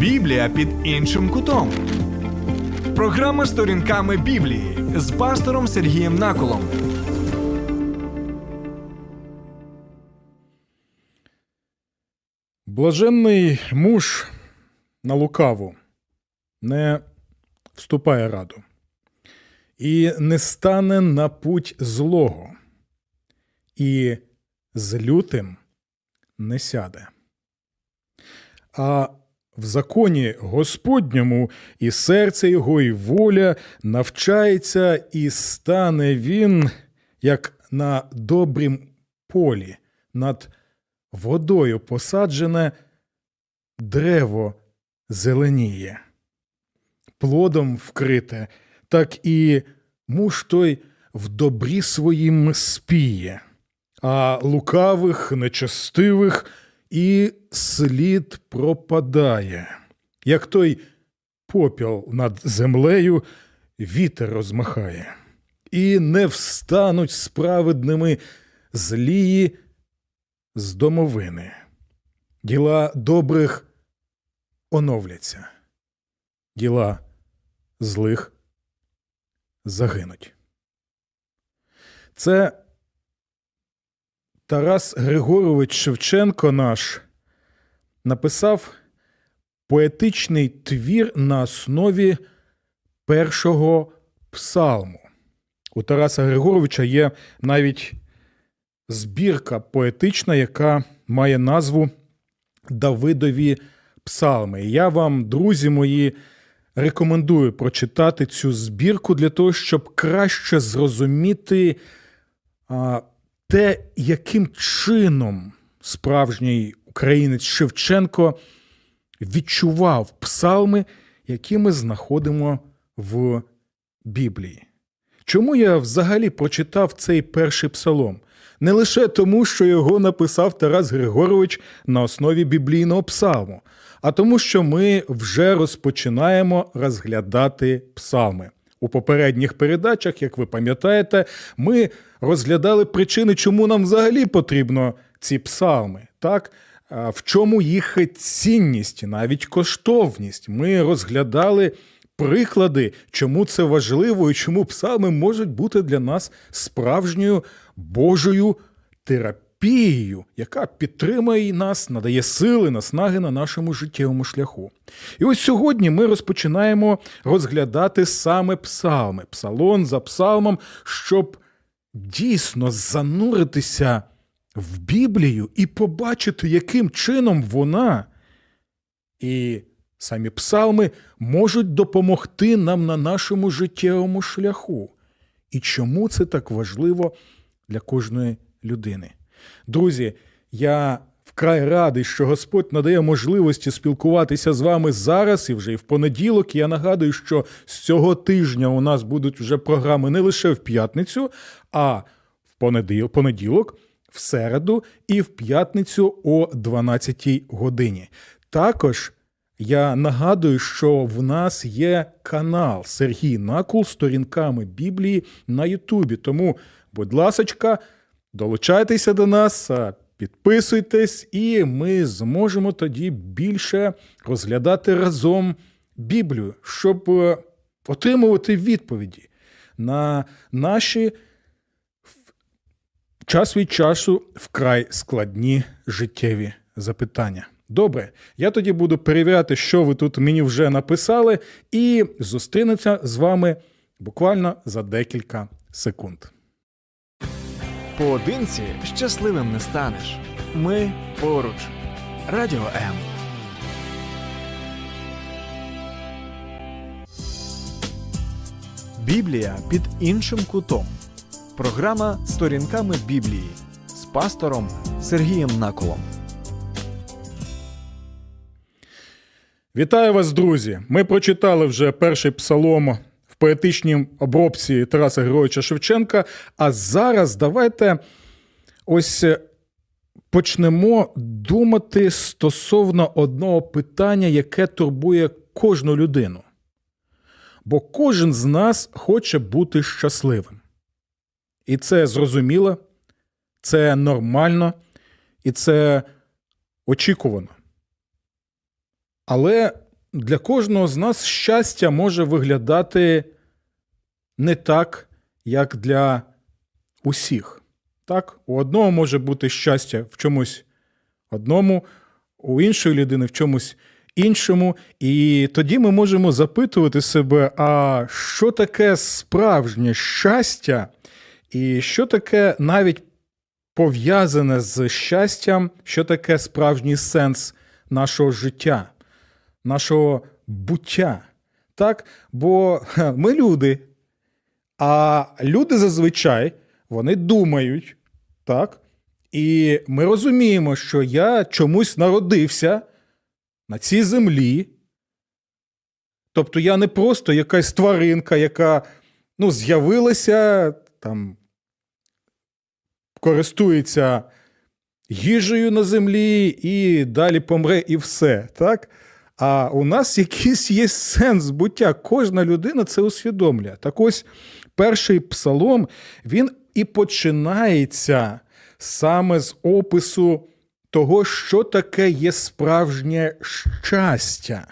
Біблія під іншим кутом. Програма сторінками Біблії з пастором Сергієм Наколом. Блаженний муж на лукаву не вступає раду і не стане на путь злого, і з лютим не сяде. А в законі Господньому і серце його, і воля навчається, і стане він, як на добрім полі, над водою посаджене дерево зеленіє, плодом вкрите, так і муж той в добрі своїм спіє, а лукавих, нечестивих і слід пропадає, як той попіл над землею вітер розмахає, і не встануть справедними злії з домовини. Діла добрих оновляться, діла злих загинуть. Це Тарас Григорович Шевченко наш написав поетичний твір на основі першого псалму. У Тараса Григоровича є навіть збірка поетична, яка має назву Давидові Псалми. Я вам, друзі мої, рекомендую прочитати цю збірку для того, щоб краще зрозуміти те, яким чином справжній українець Шевченко відчував псалми, які ми знаходимо в Біблії. Чому я взагалі прочитав цей перший псалом? Не лише тому, що його написав Тарас Григорович на основі біблійного псалму, а тому, що ми вже розпочинаємо розглядати псалми. У попередніх передачах, як ви пам'ятаєте, ми розглядали причини, чому нам взагалі потрібно ці псалми. Так? В чому їх цінність, навіть коштовність. Ми розглядали приклади, чому це важливо і чому псалми можуть бути для нас справжньою Божою терапією, яка підтримує нас, надає сили, наснаги на нашому життєвому шляху. І ось сьогодні ми розпочинаємо розглядати саме псалми, псалон за псалмом, щоб дійсно зануритися в Біблію і побачити, яким чином вона і самі псалми можуть допомогти нам на нашому життєвому шляху. І чому це так важливо для кожної людини? Друзі, я вкрай радий, що Господь надає можливості спілкуватися з вами зараз і вже і в понеділок. Я нагадую, що з цього тижня у нас будуть вже програми не лише в п'ятницю, а в понеділок, в середу і в п'ятницю о 12 годині. Також я нагадую, що в нас є канал Сергій Накул сторінками Біблії на Ютубі. Тому, будь ласочка, долучайтеся до нас, підписуйтесь, і ми зможемо тоді більше розглядати разом Біблію, щоб е, отримувати відповіді на наші час від часу вкрай складні життєві запитання. Добре, я тоді буду перевіряти, що ви тут мені вже написали, і зустрінуся з вами буквально за декілька секунд. Поодинці щасливим не станеш. Ми поруч. Радіо М. Біблія під іншим кутом. Програма сторінками Біблії з пастором Сергієм Наколом. Вітаю вас, друзі! Ми прочитали вже перший псалом поетичній обробці Тараса Григоровича Шевченка. А зараз давайте ось почнемо думати стосовно одного питання, яке турбує кожну людину. Бо кожен з нас хоче бути щасливим. І це зрозуміло, це нормально і це очікувано. Але для кожного з нас щастя може виглядати не так, як для усіх. Так? У одного може бути щастя в чомусь одному, у іншої людини в чомусь іншому. І тоді ми можемо запитувати себе, а що таке справжнє щастя, і що таке навіть пов'язане з щастям, що таке справжній сенс нашого життя, нашого буття. Так? Бо ми люди, а люди зазвичай вони думають, так? І ми розуміємо, що я чомусь народився на цій землі. Тобто я не просто якась тваринка, яка ну, з'явилася, там, користується їжею на землі і далі помре, і все. Так? А у нас якийсь є сенс буття. Кожна людина це усвідомлює. Так ось перший псалом, він і починається саме з опису того, що таке є справжнє щастя.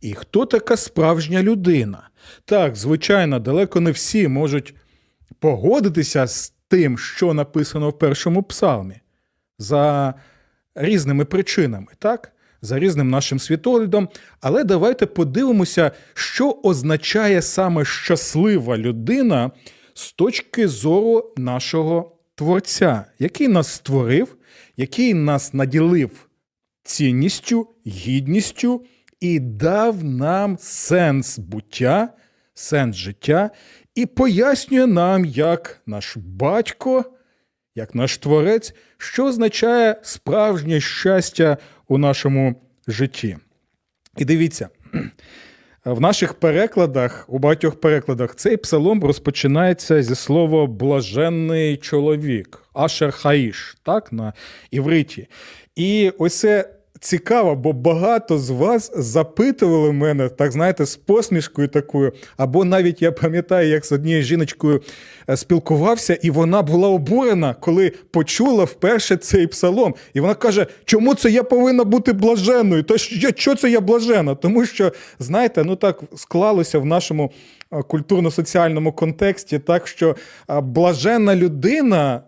І хто така справжня людина? Так, звичайно, далеко не всі можуть погодитися з тим, що написано в першому псалмі, за різними причинами, так? За різним нашим світоглядом. Але давайте подивимося, що означає саме щаслива людина з точки зору нашого Творця, який нас створив, який нас наділив цінністю, гідністю і дав нам сенс буття, сенс життя, і пояснює нам, як наш батько, як наш творець, що означає справжнє щастя у нашому житті. І дивіться, в наших перекладах, у багатьох перекладах, цей псалом розпочинається зі слова блаженний чоловік, Ашер Хаїш, так, на івриті. І ось це цікаво, бо багато з вас запитували мене, так знаєте, з посмішкою такою. Або навіть я пам'ятаю, як з однією жіночкою е, спілкувався, і вона була обурена, коли почула вперше цей псалом. І вона каже: чому це я повинна бути блаженною? То що, це я блажена? Тому що, знаєте, ну так склалося в нашому е, культурно-соціальному контексті, так що е, блаженна людина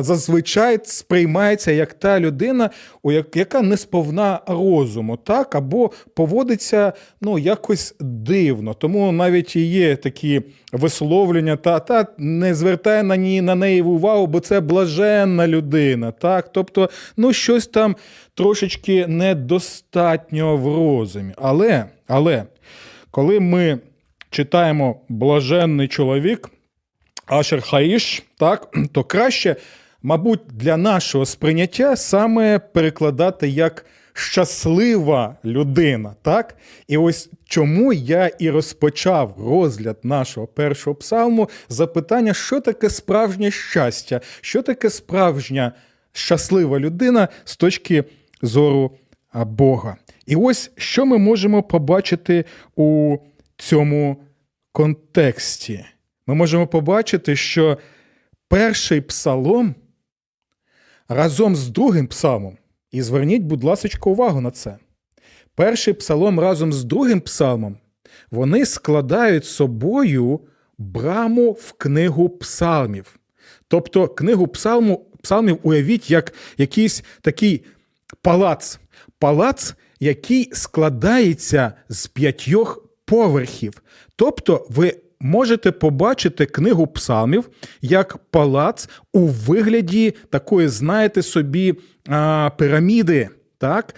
зазвичай сприймається як та людина, яка не сповна розуму, так, або поводиться ну, якось дивно. Тому навіть і є такі висловлення, та, та не звертай на, ні, на неї увагу, бо це блаженна людина. Так? Тобто, ну, щось там трошечки недостатньо в розумі. Але, але коли ми читаємо блаженний чоловік. Ашер Хаїш, так, то краще, мабуть, для нашого сприйняття саме перекладати як щаслива людина. Так? І ось чому я і розпочав розгляд нашого першого псалму запитання, що таке справжнє щастя, що таке справжня щаслива людина з точки зору Бога. І ось що ми можемо побачити у цьому контексті ми можемо побачити, що перший псалом разом з другим псалмом, і зверніть, будь ласка, увагу на це. Перший псалом разом з другим псалмом вони складають собою браму в книгу псалмів. Тобто книгу псалму, псалмів уявіть як якийсь такий палац. Палац, який складається з п'ятьох поверхів. Тобто ви можете побачити книгу псалмів як палац у вигляді такої, знаєте собі, піраміди. Так?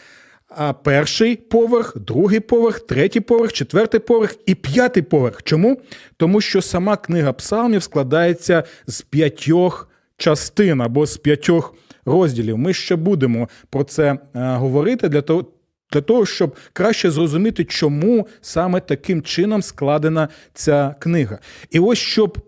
А перший поверх, другий поверх, третій поверх, четвертий поверх і п'ятий поверх. Чому? Тому що сама книга псалмів складається з п'ятьох частин або з п'ятьох розділів. Ми ще будемо про це говорити для того. Для того, щоб краще зрозуміти, чому саме таким чином складена ця книга. І ось щоб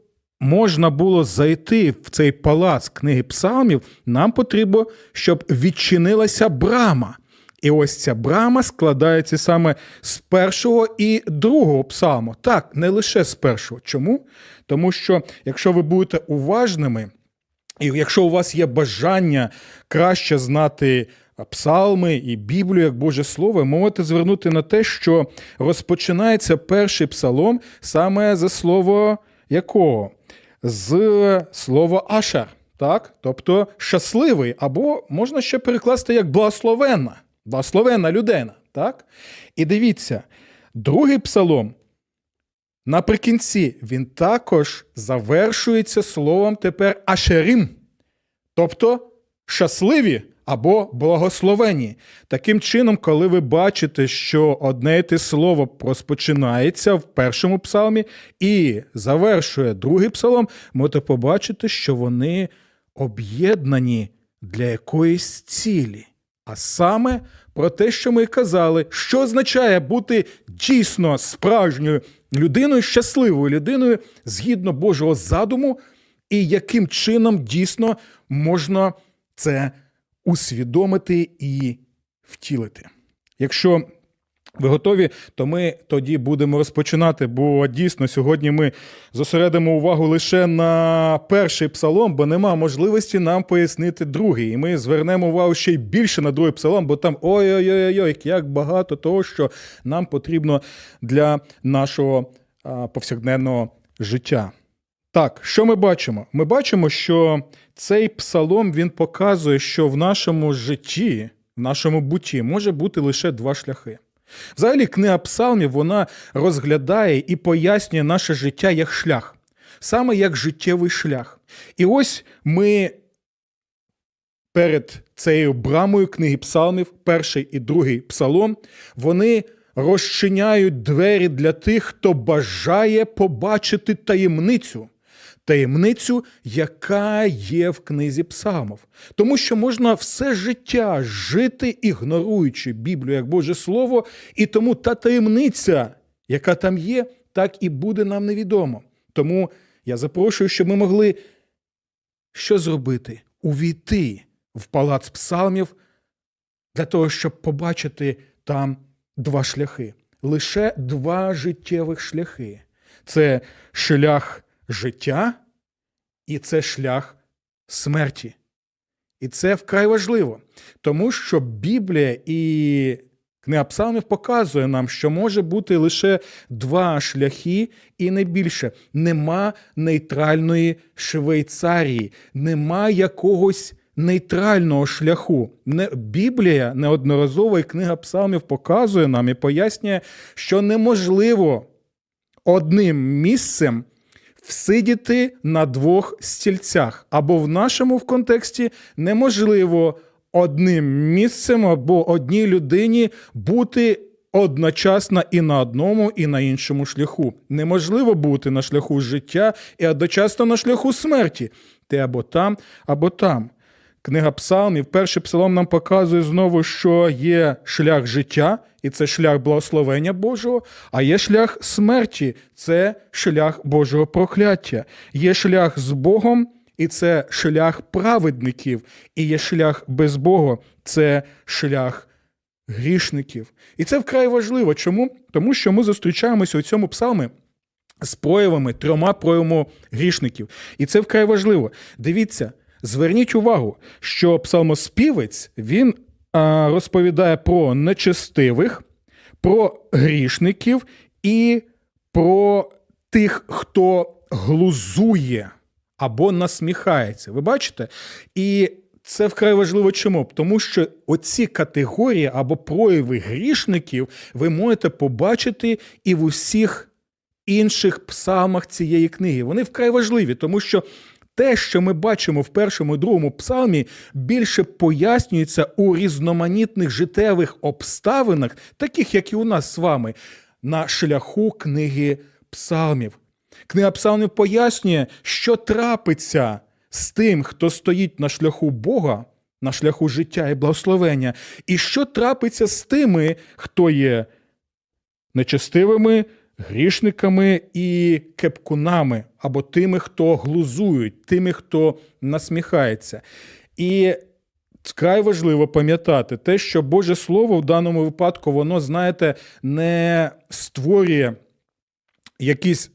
можна було зайти в цей палац книги псалмів, нам потрібно, щоб відчинилася брама. І ось ця брама складається саме з першого і другого псалму. Так, не лише з першого. Чому? Тому що, якщо ви будете уважними, і якщо у вас є бажання краще знати псалми і Біблію як Боже Слово, можете звернути на те, що розпочинається перший псалом саме за слово якого? З слова Ашар, так? тобто щасливий, або можна ще перекласти як благословенна, благословенна людина. Так? І дивіться, другий псалом. Наприкінці він також завершується словом тепер Ашерим, тобто щасливі або благословені. Таким чином, коли ви бачите, що одне те слово розпочинається в першому псалмі і завершує другий псалом, можете побачити, що вони об'єднані для якоїсь цілі. А саме про те, що ми казали, що означає бути дійсно справжньою людиною, щасливою людиною згідно Божого задуму, і яким чином дійсно можна це усвідомити і втілити. Якщо ви готові, то ми тоді будемо розпочинати, бо дійсно сьогодні ми зосередимо увагу лише на перший псалом, бо нема можливості нам пояснити другий. І ми звернемо увагу ще й більше на другий псалом, бо там ой-ой-ой, як багато того, що нам потрібно для нашого повсякденного життя. Так, що ми бачимо? Ми бачимо, що цей псалом він показує, що в нашому житті, в нашому бутті може бути лише два шляхи. Взагалі, книга псалмів вона розглядає і пояснює наше життя як шлях, саме як життєвий шлях. І ось ми перед цією брамою книги псалмів, перший і другий псалом, вони розчиняють двері для тих, хто бажає побачити таємницю таємницю, яка є в книзі псалмів. Тому що можна все життя жити, ігноруючи Біблію як Боже Слово, і тому та таємниця, яка там є, так і буде нам невідомо. Тому я запрошую, щоб ми могли що зробити? Увійти в палац псалмів для того, щоб побачити там два шляхи. Лише два життєвих шляхи. Це шлях життя, і це шлях смерті. І це вкрай важливо, тому що Біблія і Книга Псалмів показує нам, що може бути лише два шляхи, і не більше. Нема нейтральної Швейцарії, нема якогось нейтрального шляху. Біблія неодноразово і книга Псалмів показує нам і пояснює, що неможливо одним місцем всидіти на двох стільцях. Або в нашому в контексті неможливо одним місцем або одній людині бути одночасно і на одному, і на іншому шляху. Неможливо бути на шляху життя і одночасно на шляху смерті. Ти або там, або там. Книга Псалмів, перший псалом нам показує знову, що є шлях життя, і це шлях благословення Божого, а є шлях смерті, це шлях Божого прокляття. Є шлях з Богом, і це шлях праведників, і є шлях без Бога, це шлях грішників. І це вкрай важливо. Чому? Тому що ми зустрічаємося у цьому псалмі. З проявами, трьома проявами грішників. І це вкрай важливо. Дивіться, Зверніть увагу, що псалмоспівець він а, розповідає про нечестивих, про грішників і про тих, хто глузує або насміхається. Ви бачите? І це вкрай важливо чому? Тому що оці категорії або прояви грішників ви можете побачити і в усіх інших псалмах цієї книги. Вони вкрай важливі, тому що те, що ми бачимо в першому і другому псалмі, більше пояснюється у різноманітних життєвих обставинах, таких як і у нас з вами, на шляху книги псалмів. Книга псалмів пояснює, що трапиться з тим, хто стоїть на шляху Бога, на шляху життя і благословення, і що трапиться з тими, хто є нечестивими грішниками і кепкунами, або тими, хто глузують, тими, хто насміхається. І вкрай важливо пам'ятати те, що Боже Слово в даному випадку, воно, знаєте, не створює якісь.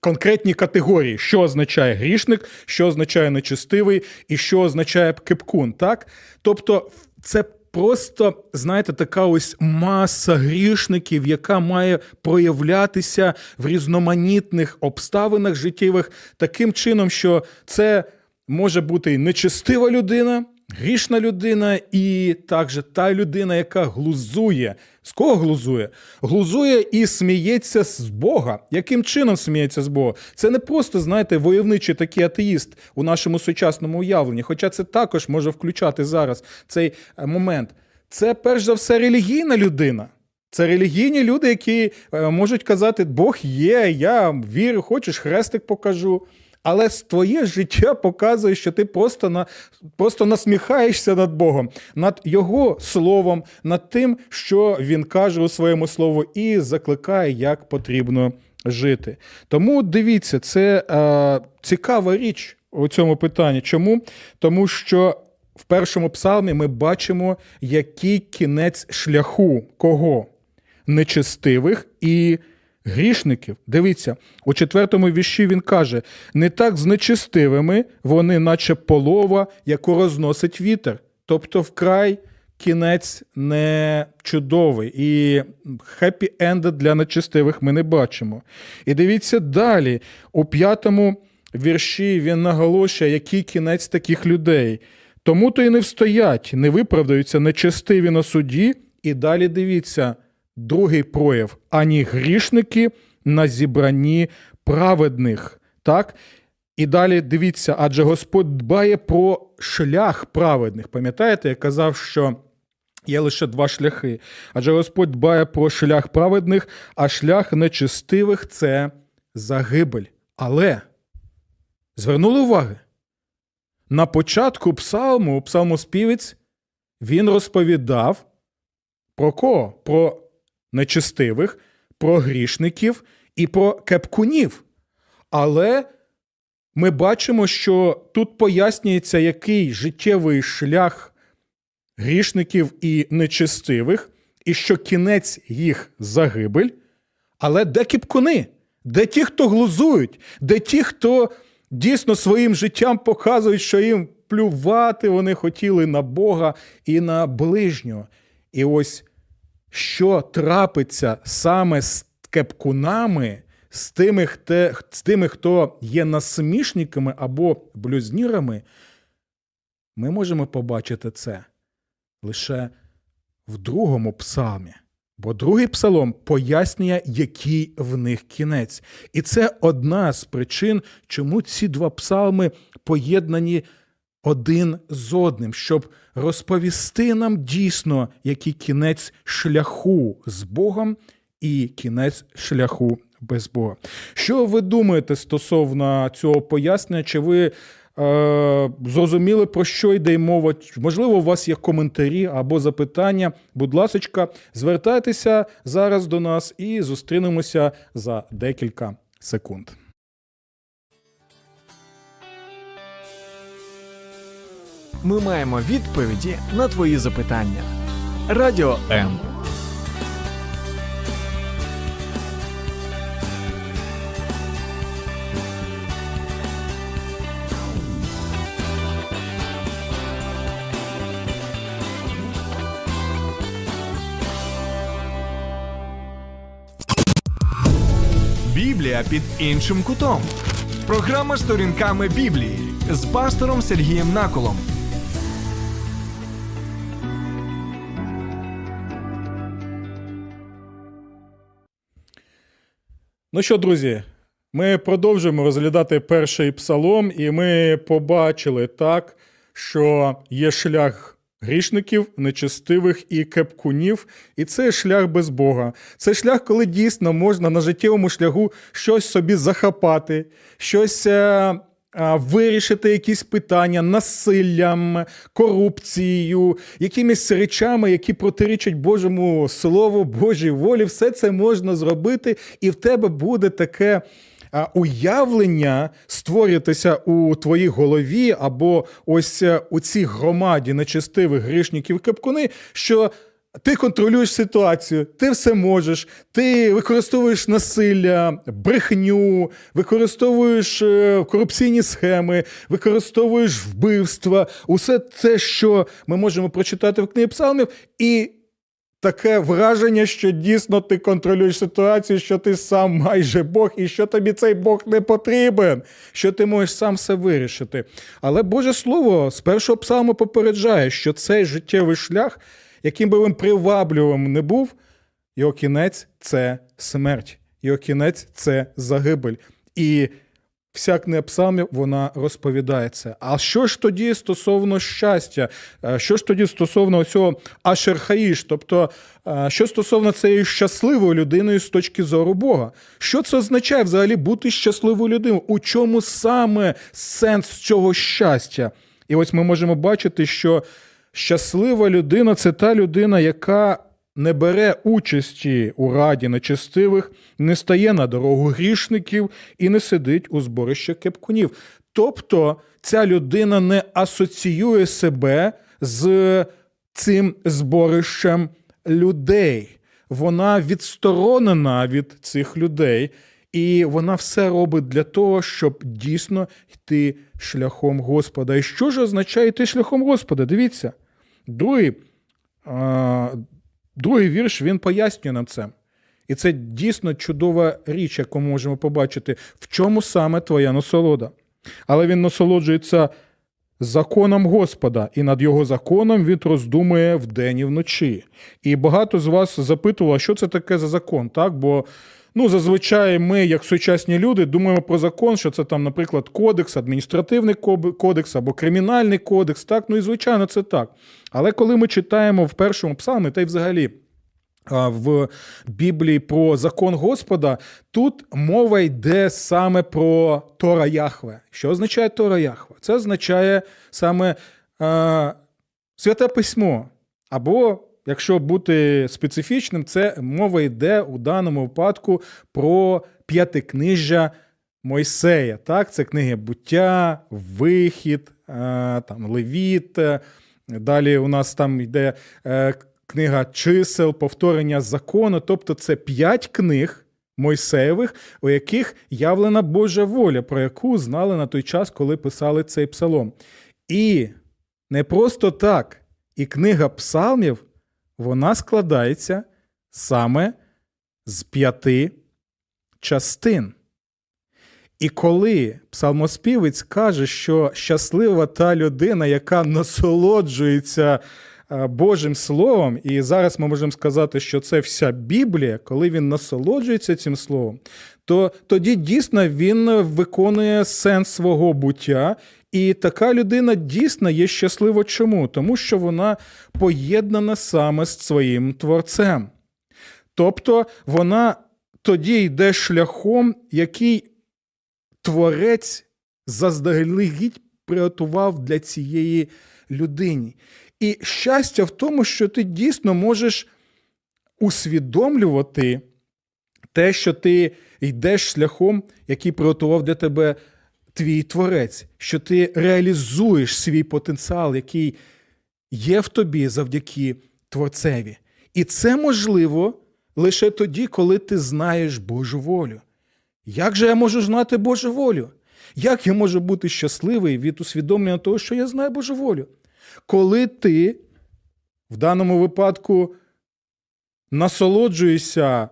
Конкретні категорії, що означає грішник, що означає нечестивий і що означає кепкун. Так? Тобто це просто, знаєте, така ось маса грішників, яка має проявлятися в різноманітних обставинах життєвих таким чином, що це може бути і нечестива людина, грішна людина, і також та людина, яка глузує. З кого глузує? Глузує і сміється з Бога. Яким чином сміється з Бога? Це не просто, знаєте, войовничий такий атеїст у нашому сучасному уявленні, хоча це також може включати зараз цей е, момент. Це перш за все релігійна людина. Це релігійні люди, які е, можуть казати, Бог є, я вірю, хочеш, хрестик покажу. Але твоє життя показує, що ти просто на просто насміхаєшся над Богом, над Його словом, над тим, що він каже у своєму слову, і закликає, як потрібно жити. Тому дивіться, це е, цікава річ у цьому питанні. Чому? Тому що в першому псалмі ми бачимо, який кінець шляху кого? Нечестивих і грішників. Дивіться, у четвертому вірші він каже: не так з нечестивими вони, наче полова, яку розносить вітер. Тобто, вкрай кінець не чудовий. І хеппі енда для нечестивих ми не бачимо. І дивіться далі, у п'ятому вірші він наголошує, який кінець таких людей. Тому то й не встоять, не виправдаються нечестиві на суді. І далі дивіться, другий прояв ані грішники на зібранні праведних. Так? І далі дивіться, адже Господь дбає про шлях праведних. Пам'ятаєте, я казав, що є лише два шляхи. Адже Господь дбає про шлях праведних, а шлях нечестивих це загибель. Але звернули уваги. На початку псалму, псалмоспівець, він розповідав про кого? Про нечестивих, про грішників і про кепкунів. Але ми бачимо, що тут пояснюється, який життєвий шлях грішників і нечестивих, і що кінець їх загибель. Але де кіпкуни? Де ті, хто глузують, де ті, хто дійсно своїм життям показують, що їм плювати вони хотіли на Бога і на ближнього. І ось що трапиться саме з кепкунами, з тими, хто, з тими, хто є насмішниками або блюзнірами, ми можемо побачити це лише в другому псалмі. Бо другий псалом пояснює, який в них кінець. І це одна з причин, чому ці два псалми поєднані один з одним, щоб розповісти нам дійсно, який кінець шляху з Богом і кінець шляху без Бога. Що ви думаєте стосовно цього пояснення? Чи ви е, зрозуміли, про що йде мова? Можливо, у вас є коментарі або запитання? Будь ласка, звертайтеся зараз до нас і зустрінемося за декілька секунд. Ми маємо відповіді на твої запитання. Радіо М. Біблія під іншим кутом. Програма сторінками Біблії з пастором Сергієм Наколом. Ну що, друзі, ми продовжуємо розглядати перший псалом, і ми побачили так, що є шлях грішників, нечестивих і кепкунів, і це шлях без Бога. Це шлях, коли дійсно можна на життєвому шляху щось собі захапати, щось. Вирішити якісь питання насиллям, корупцією, якимись речами, які протирічать Божому Слову, Божій волі, все це можна зробити, і в тебе буде таке уявлення створюватися у твоїй голові, або ось е, у цій громаді нечестивих грішників капкуни, що ти контролюєш ситуацію, ти все можеш, ти використовуєш насилля, брехню, використовуєш е, корупційні схеми, використовуєш вбивства, усе це, що ми можемо прочитати в книгі псалмів, і таке враження, що дійсно ти контролюєш ситуацію, що ти сам майже Бог, і що тобі цей Бог не потрібен, що ти можеш сам все вирішити. Але Боже Слово з першого псалму попереджає, що цей життєвий шлях, яким би він приваблюваним не був, його кінець це смерть, його кінець це загибель. І Вся книга псалмів вона розповідає це. А що ж тоді стосовно щастя? Е, Що ж тоді стосовно цього ашерхаїш? Тобто, е, що стосовно цієї щасливої людини з точки зору Бога? Що це означає взагалі бути щасливою людиною? У чому саме сенс цього щастя? І ось ми можемо бачити, що щаслива людина це та людина, яка не бере участі у раді нечестивих, не стає на дорогу грішників і не сидить у зборищах кепкунів. Тобто ця людина не асоціює себе з цим зборищем людей. Вона відсторонена від цих людей, і вона все робить для того, щоб дійсно йти шляхом Господа. І що ж означає йти шляхом Господа? Дивіться, другий, а, другий вірш він пояснює нам це. І це дійсно чудова річ, яку ми можемо побачити, в чому саме твоя насолода. Але він насолоджується законом Господа, і над його законом він роздумує вдень і вночі. І багато з вас запитувало, що це таке за закон, так? Бо ну, зазвичай ми, як сучасні люди, думаємо про закон, що це там, наприклад, кодекс, адміністративний кодекс або кримінальний кодекс. Так, ну і звичайно, це так. Але коли ми читаємо в першому псалмі, та й взагалі в Біблії про закон Господа, тут мова йде саме про Тора Яхве. Що означає Тора Яхве? Це означає саме а, святе письмо. Або, якщо бути специфічним, це мова йде у даному випадку про п'ятикнижжя Мойсея. Так? Це книги буття, вихід, а, там, Левіт. Далі у нас там йде е, книга чисел, повторення закону. Тобто це п'ять книг Мойсеєвих, у яких явлена Божа воля, про яку знали на той час, коли писали цей псалом. І не просто так, і книга псалмів вона складається саме з п'яти частин. І коли псалмоспівець каже, що щаслива та людина, яка насолоджується е, Божим Словом, і зараз ми можемо сказати, що це вся Біблія, коли він насолоджується цим словом, то тоді дійсно він виконує сенс свого буття. І така людина дійсно є щаслива. Чому? Тому що вона поєднана саме з своїм творцем. Тобто вона тоді йде шляхом, який творець заздалегідь приготував для цієї людини. І щастя в тому, що ти дійсно можеш усвідомлювати те, що ти йдеш шляхом, який приготував для тебе твій творець, що ти реалізуєш свій потенціал, який є в тобі завдяки творцеві. І це можливо лише тоді, коли ти знаєш Божу волю. Як же я можу знати Божу волю? Як я можу бути щасливий від усвідомлення того, що я знаю Божу волю? Коли ти в даному випадку насолоджуєшся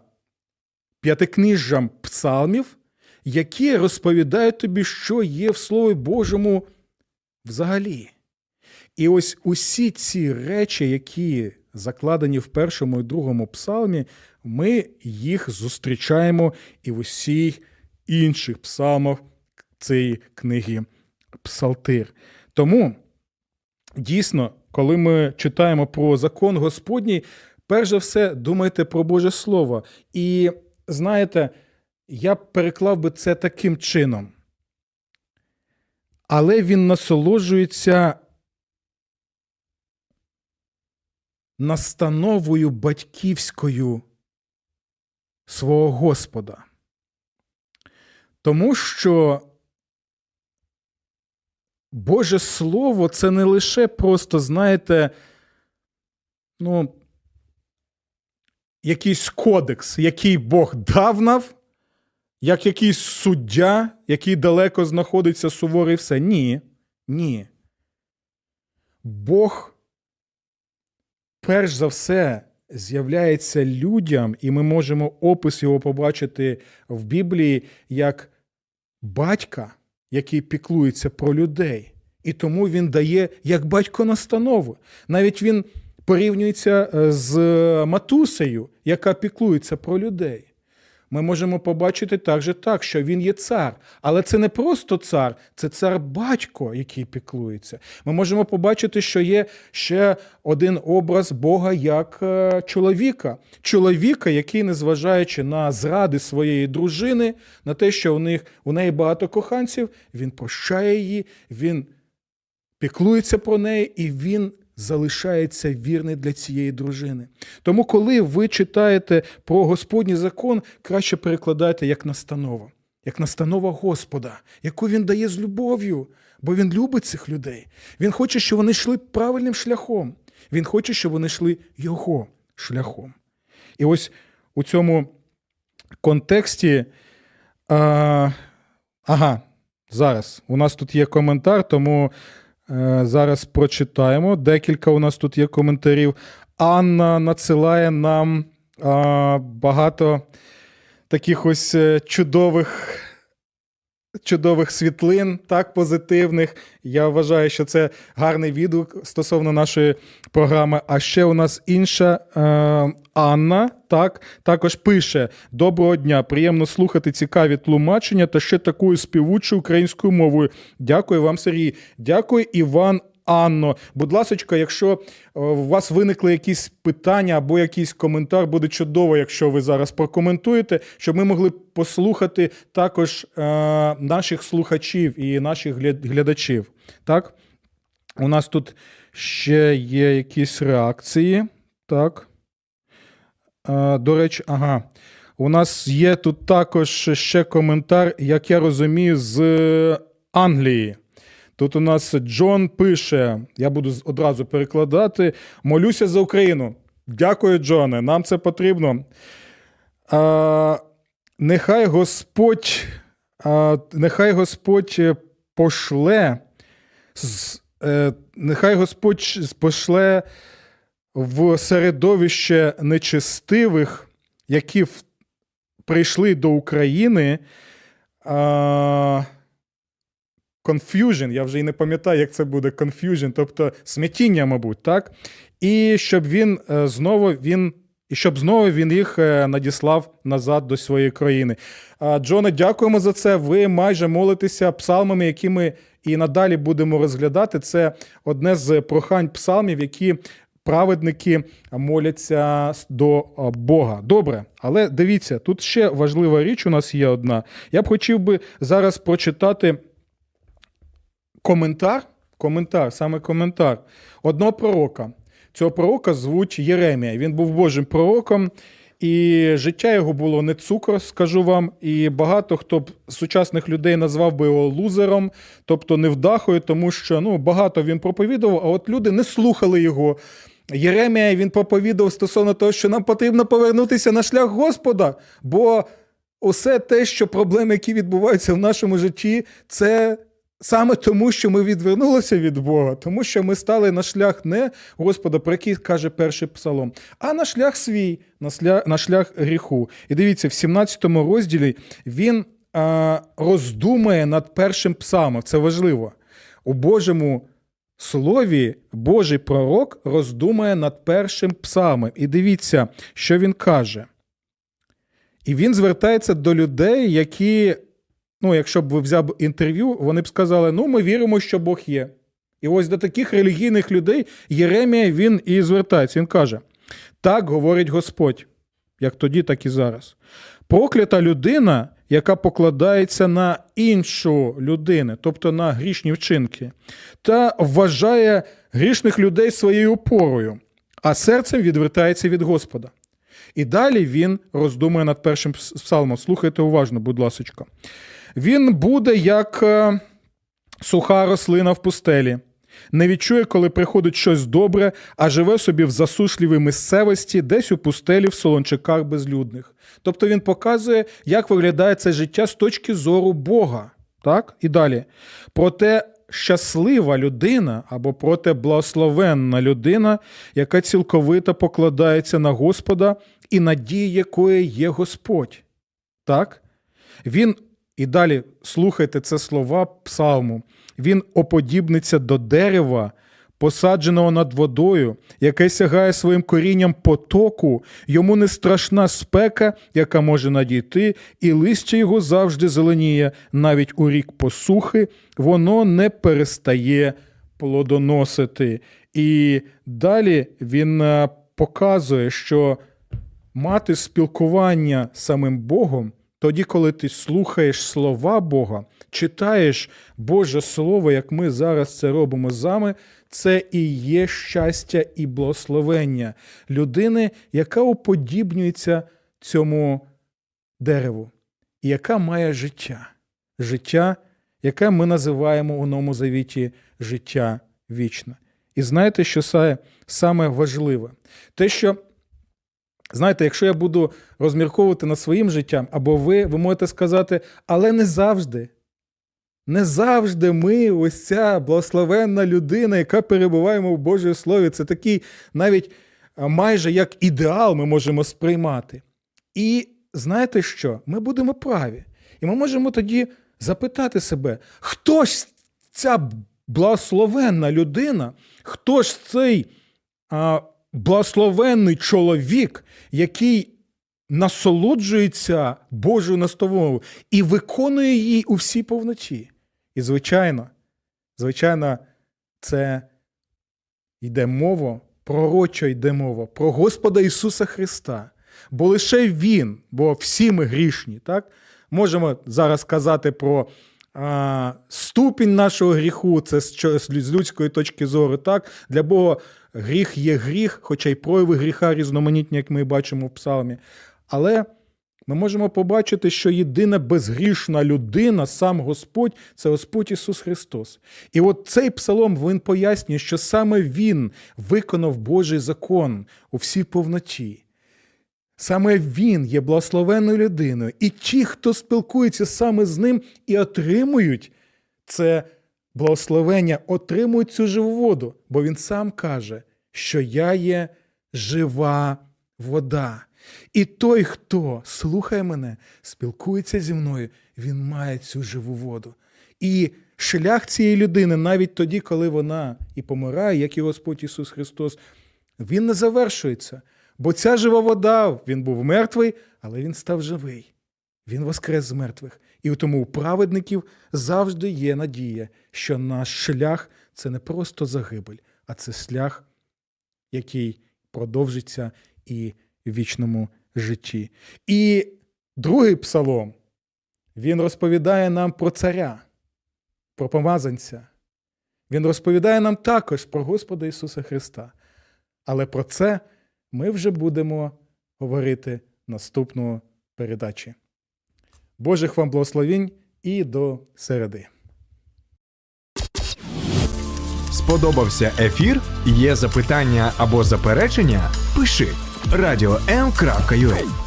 п'ятикнижжям псалмів, які розповідають тобі, що є в Слові Божому взагалі. І ось усі ці речі, які закладені в першому і другому псалмі, ми їх зустрічаємо і в усіх інших псалмах цієї книги Псалтир. Тому дійсно, коли ми читаємо про закон Господній, перш за все думайте про Боже Слово. І знаєте, я б переклав би це таким чином. Але він насолоджується настановою батьківською свого Господа. Тому що Боже Слово це не лише просто, знаєте, ну, якийсь кодекс, який Бог дав нам, як якийсь суддя, який далеко знаходиться суворий все. Ні. Ні. Бог, перш за все, з'являється людям, і ми можемо опис його побачити в Біблії як батька, який піклується про людей. І тому він дає як батько настанови. Навіть він порівнюється е, з матусею, яка піклується про людей. Ми можемо побачити також так, що він є цар, але це не просто цар, це цар-батько, який піклується. Ми можемо побачити, що є ще один образ Бога як е, чоловіка. Чоловіка, який, незважаючи на зради своєї дружини, на те, що у них у неї багато коханців, він прощає її, він піклується про неї, і він залишається вірний для цієї дружини. Тому, коли ви читаєте про Господній закон, краще перекладайте як настанова, як настанова Господа, яку він дає з любов'ю, бо він любить цих людей. Він хоче, щоб вони йшли правильним шляхом. Він хоче, щоб вони йшли його шляхом. І ось у цьому контексті. А, ага, зараз у нас тут є коментар, тому зараз прочитаємо. Декілька у нас тут є коментарів. Анна надсилає нам багато таких ось е, чудових. Чудових світлин, так позитивних. Я вважаю, що це гарний відгук стосовно нашої програми. А ще у нас інша е, Анна так, також пише: Доброго дня! Приємно слухати цікаві тлумачення та ще такою співучою українською мовою. Дякую вам, Сергій. Дякую, Іван. Анно, будь ласка, якщо е, у вас виникли якісь питання або якийсь коментар, буде чудово, якщо ви зараз прокоментуєте, щоб ми могли послухати також е, наших слухачів і наших глядачів. Так, у нас тут ще є якісь реакції. Так. До речі, ага. У нас є тут також ще коментар, як я розумію, з Англії. Тут у нас Джон пише: я буду одразу перекладати. Молюся за Україну. Дякую, Джоне. Нам це потрібно. А, Нехай Господь, а, нехай Господь пошле, е, нехай Господь пошле в середовище нечестивих, які прийшли до України. Confusion, я вже і не пам'ятаю, як це буде confusion, тобто смятіння, мабуть, так? І щоб він е, знову він. І щоб знову він їх е, надіслав назад до своєї країни. Джоне, дякуємо за це. Ви майже молитеся псалмами, які ми і надалі будемо розглядати. Це одне з прохань псалмів, які праведники моляться до Бога. Добре, але дивіться, тут ще важлива річ у нас є одна. Я б хотів би зараз прочитати коментар, коментар, саме коментар одного пророка. Цього пророка звуть Єремія. Він був Божим пророком. І життя його було не цукор, скажу вам. І багато хто б сучасних людей назвав би його лузером, тобто невдахою, тому що ну, багато він проповідував, а от люди не слухали його. Єремія він проповідав стосовно того, що нам потрібно повернутися на шлях Господа, бо усе те, що проблеми, які відбуваються в нашому житті, це саме тому, що ми відвернулися від Бога, тому що ми стали на шлях не Господа, про який каже перший псалом, а на шлях свій, на шлях, на шлях гріху. І дивіться, в 17 розділі він а, роздумує над першим псалмом. Це важливо. У Божому слові Божий пророк роздумує над першим псалмом. І дивіться, що він каже. І він звертається до людей, які, ну, якщо б ви взяв інтерв'ю, вони б сказали: ну, ми віримо, що Бог є. І ось до таких релігійних людей Єремія він і звертається. Він каже: так говорить Господь, як тоді, так і зараз. Проклята людина, яка покладається на іншу людину, тобто на грішні вчинки, та вважає грішних людей своєю опорою, а серцем відвертається від Господа. І далі він роздумує над першим псалмом. Слухайте уважно, будь ласка. Він буде як е, суха рослина в пустелі, Не відчує, коли приходить щось добре, а живе собі в засушливій місцевості, десь у пустелі в солончаках безлюдних. Тобто він показує, як виглядає це життя з точки зору Бога. Так? І далі. Проте щаслива людина або проте благословенна людина, яка цілковито покладається на Господа і надії якої є Господь. Так? Він, і далі слухайте це слова псалму. Він оподібниться до дерева, посадженого над водою, яке сягає своїм корінням потоку, йому не страшна спека, яка може надійти, і листя його завжди зеленіє, навіть у рік посухи, воно не перестає плодоносити. І далі він е, показує, що мати спілкування з самим Богом. Тоді, коли ти слухаєш слова Бога, читаєш Боже Слово, як ми зараз це робимо з вами, це і є щастя і благословення людини, яка уподібнюється цьому дереву, і яка має життя. Життя, яке ми називаємо у Новому Завіті життя вічне. І знаєте, що саме важливе? Те, що Знаєте, якщо я буду розмірковувати над своїм життям, або ви, ви можете сказати, але не завжди. Не завжди ми, ось ця благословенна людина, яка перебуваємо в Божій Слові, це такий навіть майже як ідеал ми можемо сприймати. І знаєте що? Ми будемо праві. І ми можемо тоді запитати себе, хто ж ця благословенна людина, хто ж цей. Благословенний чоловік, який насолоджується Божою настановою і виконує її у всій повноті. І, звичайно, звичайно, це йде мова, пророчо йде мова про Господа Ісуса Христа. Бо лише Він, бо всі ми грішні. так? Можемо зараз казати про ступінь нашого гріху, це з людської точки зору. так? Для Бога гріх є гріх, хоча й прояви гріха різноманітні, як ми бачимо в псалмі. Але ми можемо побачити, що єдина безгрішна людина, сам Господь, це Господь Ісус Христос. І от цей псалом він пояснює, що саме Він виконав Божий закон у всій повноті. Саме Він є благословенною людиною. І ті, хто спілкується саме з ним і отримують це благословення, отримують цю живу воду, бо він сам каже, що я є жива вода. І той, хто слухає мене, спілкується зі мною, він має цю живу воду. І шлях цієї людини, навіть тоді, коли вона і помирає, як і Господь Ісус Христос, він не завершується. Бо ця жива вода, він був мертвий, але він став живий. Він воскрес з мертвих. І тому у праведників завжди є надія, що наш шлях це не просто загибель, а це шлях, який продовжиться і в вічному житті. І другий псалом, він розповідає нам про царя, про помазанця. Він розповідає нам також про Господа Ісуса Христа. Але про це ми вже будемо говорити наступного передачі. Божих вам благословінь і до середи. Сподобався ефір? Є запитання або заперечення? Пиши радіом.ua